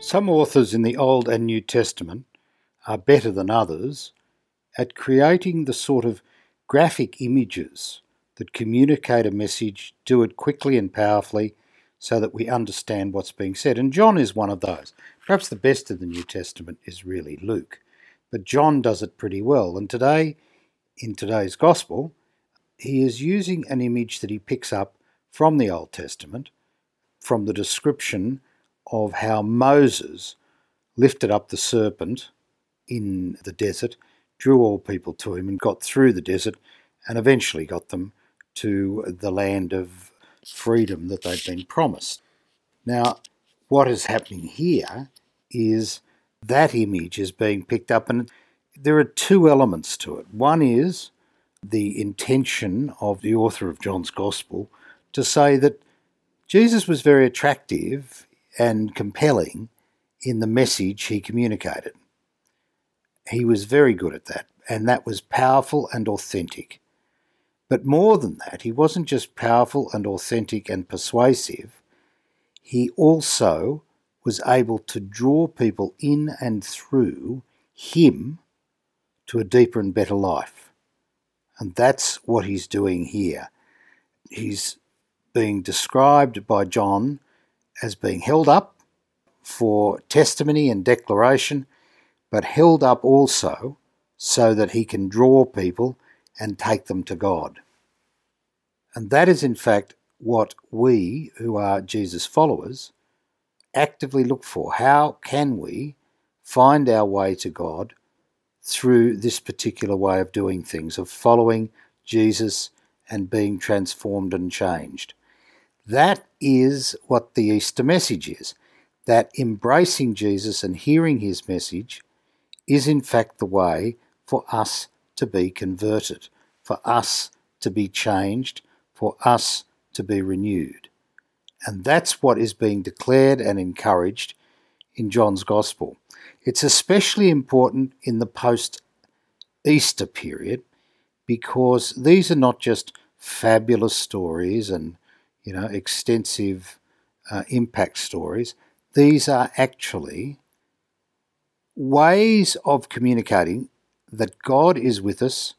Some authors in the Old and New Testament are better than others at creating the sort of graphic images that communicate a message, do it quickly and powerfully so that we understand what's being said. And John is one of those. Perhaps the best of the New Testament is really Luke, but John does it pretty well. And today, in today's Gospel, he is using an image that he picks up from the Old Testament, from the description of how Moses lifted up the serpent in the desert, drew all people to him, and got through the desert, and eventually got them to the land of freedom that they'd been promised. Now, what is happening here is that image is being picked up, and there are two elements to it. One is the intention of the author of John's Gospel to say that Jesus was very attractive and compelling in the message he communicated. He was very good at that, and that was powerful and authentic. But more than that, he wasn't just powerful and authentic and persuasive, he also was able to draw people in and through him to a deeper and better life. And that's what he's doing here. He's being described by John as being held up for testimony and declaration, but held up also so that he can draw people and take them to God. And that is, in fact, what we, who are Jesus followers, actively look for. How can we find our way to God through this particular way of doing things, of following Jesus and being transformed and changed? That is what the Easter message is. That embracing Jesus and hearing his message is in fact the way for us to be converted, for us to be changed, for us to be renewed. And that's what is being declared and encouraged in John's Gospel. It's especially important in the post Easter period because these are not just fabulous stories and you know extensive uh, impact stories. These are actually ways of communicating that God is with us,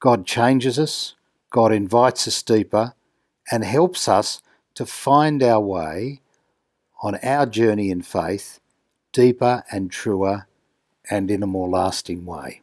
God changes us, God invites us deeper, and helps us to find our way on our journey in faith deeper and truer and in a more lasting way.